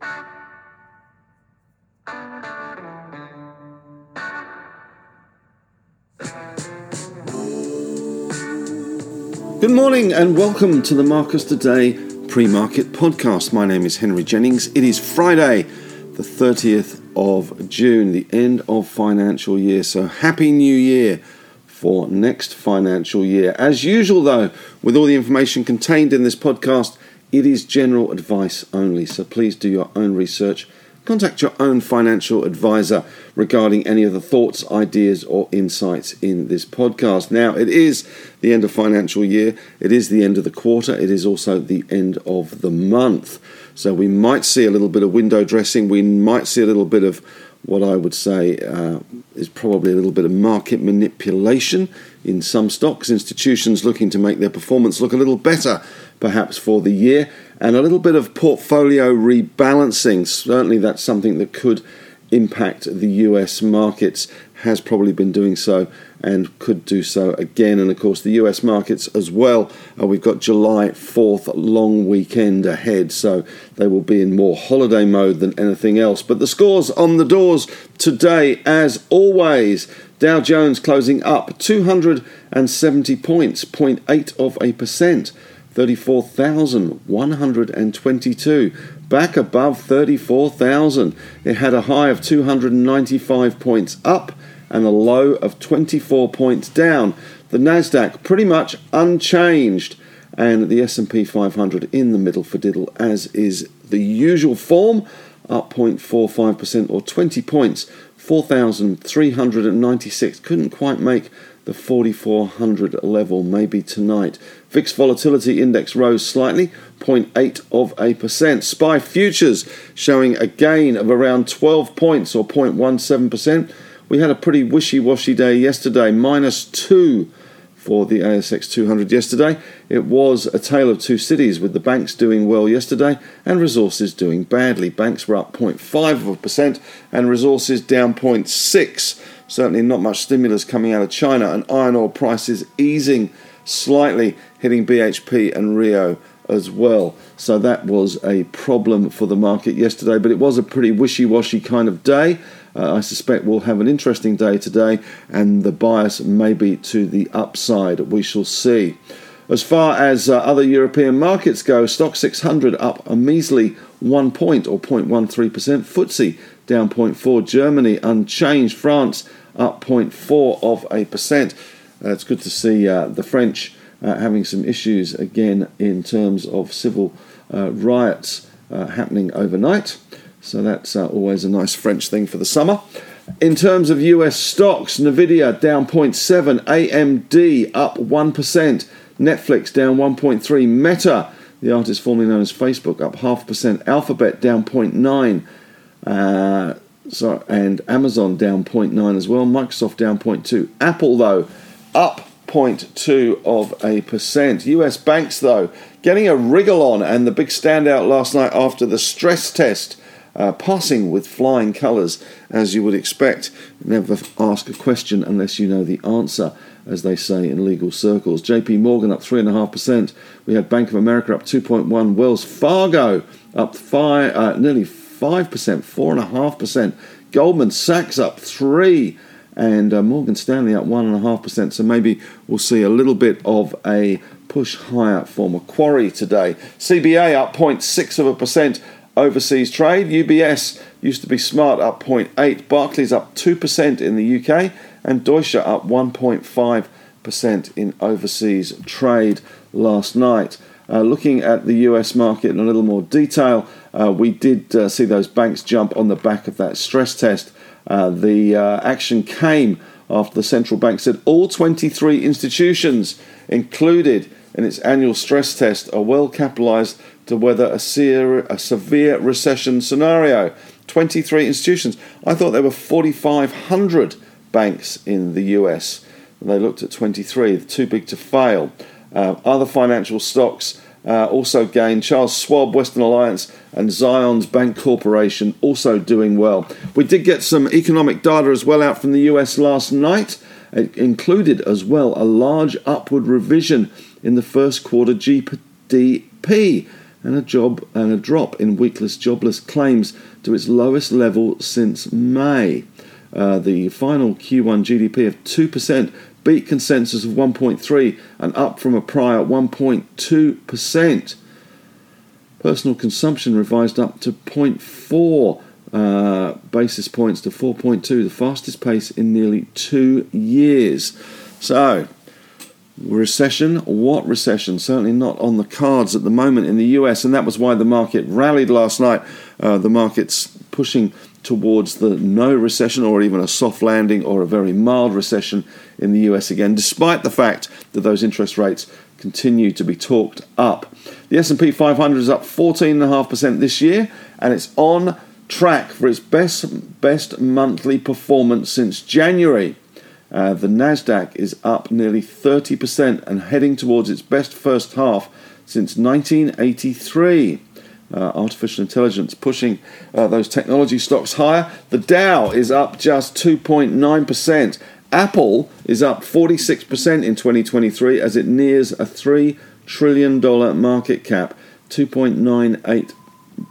Good morning and welcome to the Marcus Today pre market podcast. My name is Henry Jennings. It is Friday, the 30th of June, the end of financial year. So, Happy New Year for next financial year. As usual, though, with all the information contained in this podcast, it is general advice only. So, please do your own research contact your own financial advisor regarding any of the thoughts, ideas, or insights in this podcast. Now, it is the end of financial year, it is the end of the quarter, it is also the end of the month. So, we might see a little bit of window dressing, we might see a little bit of what I would say uh, is probably a little bit of market manipulation in some stocks, institutions looking to make their performance look a little better perhaps for the year, and a little bit of portfolio rebalancing. Certainly, that's something that could impact the US markets, has probably been doing so and could do so again. And of course, the US markets as well. Uh, we've got July 4th long weekend ahead, so they will be in more holiday mode than anything else. But the scores on the doors today, as always. Dow Jones closing up 270 points, 0.8 of a percent. 34,122, back above 34,000. It had a high of 295 points up and a low of 24 points down. The Nasdaq pretty much unchanged and the S&P 500 in the middle for diddle as is the usual form, up 0.45% or 20 points. 4,396 couldn't quite make the 4400 level maybe tonight. VIX volatility index rose slightly, 0.8 of a percent. SPY futures showing a gain of around 12 points or 0.17%. We had a pretty wishy-washy day yesterday, minus 2 for the ASX 200 yesterday. It was a tale of two cities with the banks doing well yesterday and resources doing badly. Banks were up 0.5 of a percent and resources down 0.6. Certainly not much stimulus coming out of China, and iron ore prices easing slightly, hitting BHP and Rio as well. So that was a problem for the market yesterday, but it was a pretty wishy washy kind of day. Uh, I suspect we'll have an interesting day today, and the bias may be to the upside. We shall see. As far as uh, other European markets go, Stoxx 600 up a measly one point or 0.13%. FTSE down 0.4. Germany unchanged. France up 0.4 of a percent. Uh, it's good to see uh, the French uh, having some issues again in terms of civil uh, riots uh, happening overnight. So that's always a nice French thing for the summer. In terms of US stocks, Nvidia down 0.7, AMD up 1%, Netflix down 1.3, Meta, the artist formerly known as Facebook, up half percent, Alphabet down 0.9. Uh, so, and Amazon down 0.9 as well. Microsoft down 0.2. Apple, though, up 0.2 of a percent. US banks, though, getting a wriggle on, and the big standout last night after the stress test. Uh, passing with flying colours, as you would expect. Never ask a question unless you know the answer, as they say in legal circles. JP Morgan up 3.5%. We had Bank of America up 2.1%. Wells Fargo up five, uh, nearly 5%, 4.5%. Goldman Sachs up 3 and uh, Morgan Stanley up 1.5%. So maybe we'll see a little bit of a push higher for Macquarie today. CBA up 0.6 of a percent overseas trade. UBS used to be smart up 0.8. Barclays up 2% in the UK and Deutsche up 1.5% in overseas trade last night. Uh, looking at the US market in a little more detail, uh, we did uh, see those banks jump on the back of that stress test. Uh, the uh, action came after the central bank said all 23 institutions included in its annual stress test are well capitalized to weather a, ser- a severe recession scenario. 23 institutions. I thought there were 4,500 banks in the US. They looked at 23, too big to fail. Uh, other financial stocks uh, also gained. Charles Schwab, Western Alliance, and Zions Bank Corporation also doing well. We did get some economic data as well out from the US last night. It included as well a large upward revision in the first quarter GDP. and a job and a drop in weekless jobless claims to its lowest level since May. Uh, the final Q1 GDP of 2% beat consensus of 1.3 and up from a prior 1.2%. Personal consumption revised up to 0.4 uh, basis points to 4.2, the fastest pace in nearly two years. So, recession. What recession? Certainly not on the cards at the moment in the US, and that was why the market rallied last night. Uh, the market's pushing towards the no recession or even a soft landing or a very mild recession in the US again, despite the fact that those interest rates continue to be talked up. The S&P 500 is up 14.5% this year, and it's on track for its best best monthly performance since January. Uh, the Nasdaq is up nearly 30% and heading towards its best first half since 1983. Uh, artificial intelligence pushing uh, those technology stocks higher. The Dow is up just 2.9%. Apple is up 46% in 2023 as it nears a $3 trillion market cap, 2.98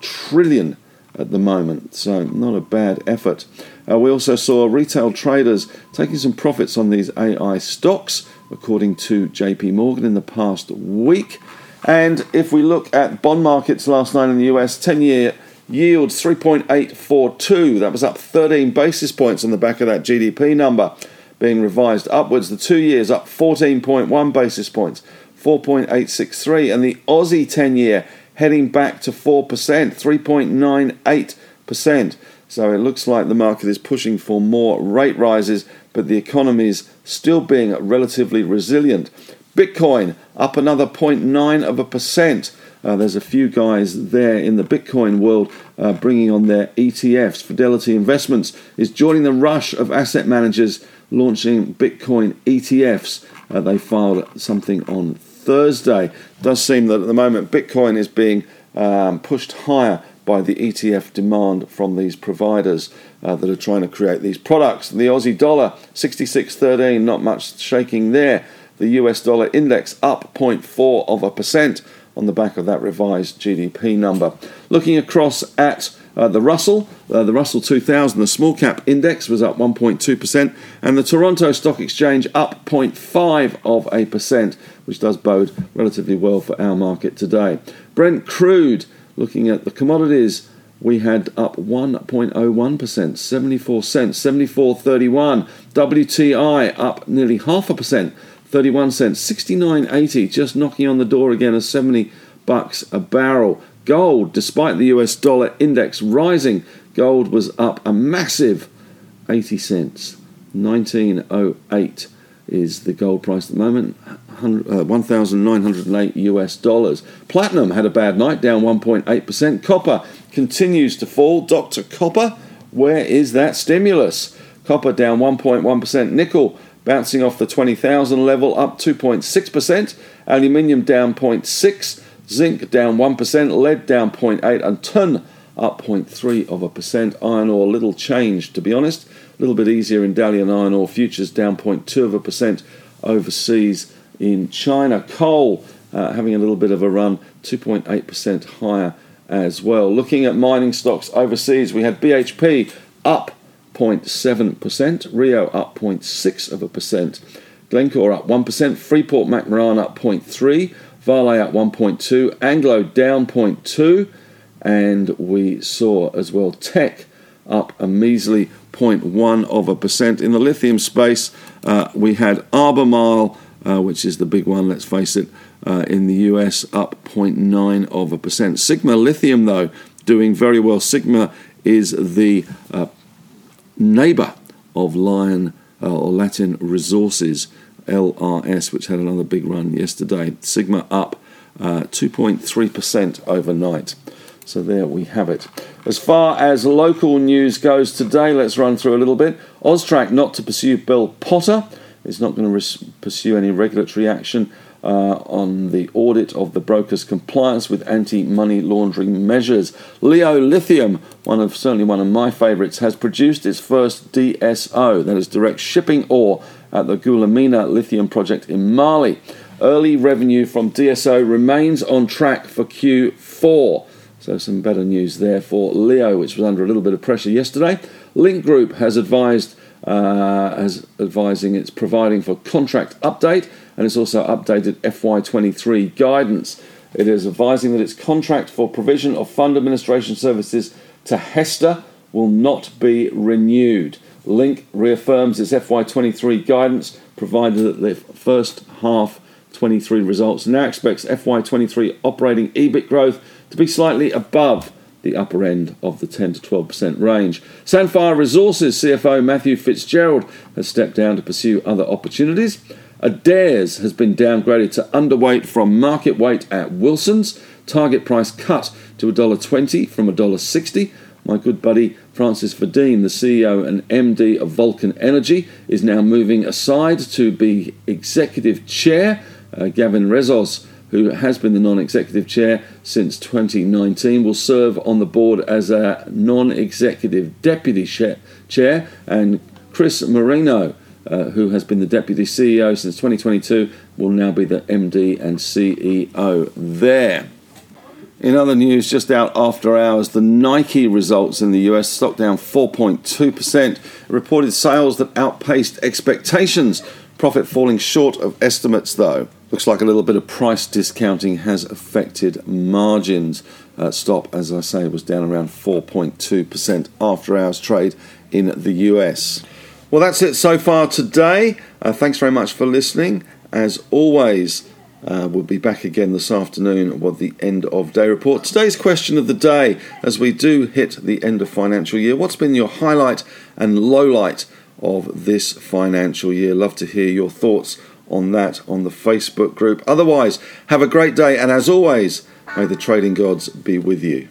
trillion at the moment. So, not a bad effort. Uh, we also saw retail traders taking some profits on these AI stocks, according to JP Morgan in the past week. And if we look at bond markets last night in the US, 10 year yield 3.842. That was up 13 basis points on the back of that GDP number being revised upwards. The two years up 14.1 basis points, 4.863. And the Aussie 10 year heading back to 4%, 3.98%. So it looks like the market is pushing for more rate rises, but the economy is still being relatively resilient. Bitcoin up another 0.9 of a percent. Uh, there's a few guys there in the Bitcoin world uh, bringing on their ETFs. Fidelity Investments is joining the rush of asset managers launching Bitcoin ETFs. Uh, they filed something on Thursday. It does seem that at the moment Bitcoin is being um, pushed higher by the ETF demand from these providers uh, that are trying to create these products. The Aussie dollar 66.13, not much shaking there. The US dollar index up 0.4 of a percent on the back of that revised GDP number. Looking across at uh, the Russell, uh, the Russell 2000, the small cap index was up 1.2%, and the Toronto Stock Exchange up 0.5 of a percent, which does bode relatively well for our market today. Brent crude, looking at the commodities, we had up 1.01%, 74 cents, 74.31. WTI up nearly half a percent, 31 cents, 69.80, just knocking on the door again of 70 bucks a barrel. Gold, despite the US dollar index rising, gold was up a massive 80 cents. 1908 is the gold price at the moment, uh, 1,908 US dollars. Platinum had a bad night, down 1.8%. Copper continues to fall. Dr. Copper, where is that stimulus? Copper down 1.1%. Nickel bouncing off the 20,000 level, up 2.6%. Aluminium down 0.6. Zinc down 1%. Lead down 0.8. And tin up 0.3 of a percent. Iron ore little change, to be honest. A little bit easier in Dalian iron ore futures down 0.2 of a percent overseas in China. Coal uh, having a little bit of a run, 2.8% higher as well. Looking at mining stocks overseas, we had BHP up 0.7%, Rio up 0.6 of a percent, Glencore up 1%, Freeport McMoran up 0.3, Vale up 1.2, Anglo down 0.2, and we saw as well Teck up a measly 0.1 of a percent. In the lithium space, uh, we had Albemarle, uh, which is the big one, let's face it, uh, in the US, up 0.9 of a percent. Sigma Lithium, though, doing very well. Sigma is the neighbor of Lion uh, or Latin Resources, LRS, which had another big run yesterday. Sigma up 2.3% uh, overnight. So there we have it. As far as local news goes today, let's run through a little bit. Austrac not to pursue Bell Potter. It's not going to res- pursue any regulatory action uh, on the audit of the broker's compliance with anti-money laundering measures. Leo Lithium, one of certainly one of my favourites, has produced its first DSO, that is direct shipping ore, at the Goulamina lithium project in Mali. Early revenue from DSO remains on track for Q4 4. So some better news there for Leo, which was under a little bit of pressure yesterday. Link Group has advised uh, as advising it's providing for contract update and it's also updated FY23 guidance. It is advising that its contract for provision of fund administration services to HESTA will not be renewed. Link reaffirms its FY23 guidance provided that the first half 23 results now expects FY23 operating EBIT growth to be slightly above the upper end of the 10 to 12% range. Sandfire Resources CFO Matthew Fitzgerald has stepped down to pursue other opportunities. Adairs has been downgraded to underweight from market weight at Wilson's. Target price cut to $1.20 from $1.60. My good buddy Francis Wedin, the CEO and MD of Vulcan Energy, is now moving aside to be executive chair. Uh, Gavin Rezos who has been the non executive chair since 2019, will serve on the board as a non executive deputy chair, and Chris Moreno. Uh, who has been the deputy CEO since 2022, will now be the MD and CEO there. In other news, just out after hours, the Nike results in the US stock down 4.2%. Reported sales that outpaced expectations. Profit falling short of estimates, though. Looks like a little bit of price discounting has affected margins. Uh, stop, as I say, was down around 4.2% after hours trade in the US. Well, that's it so far today. Uh, thanks very much for listening. As always, uh, we'll be back again this afternoon with the end of day report. Today's question of the day, as we do hit the end of financial year, what's been your highlight and low light of this financial year? Love to hear your thoughts on that on the Facebook group. Otherwise, have a great day, and as always, may the trading gods be with you.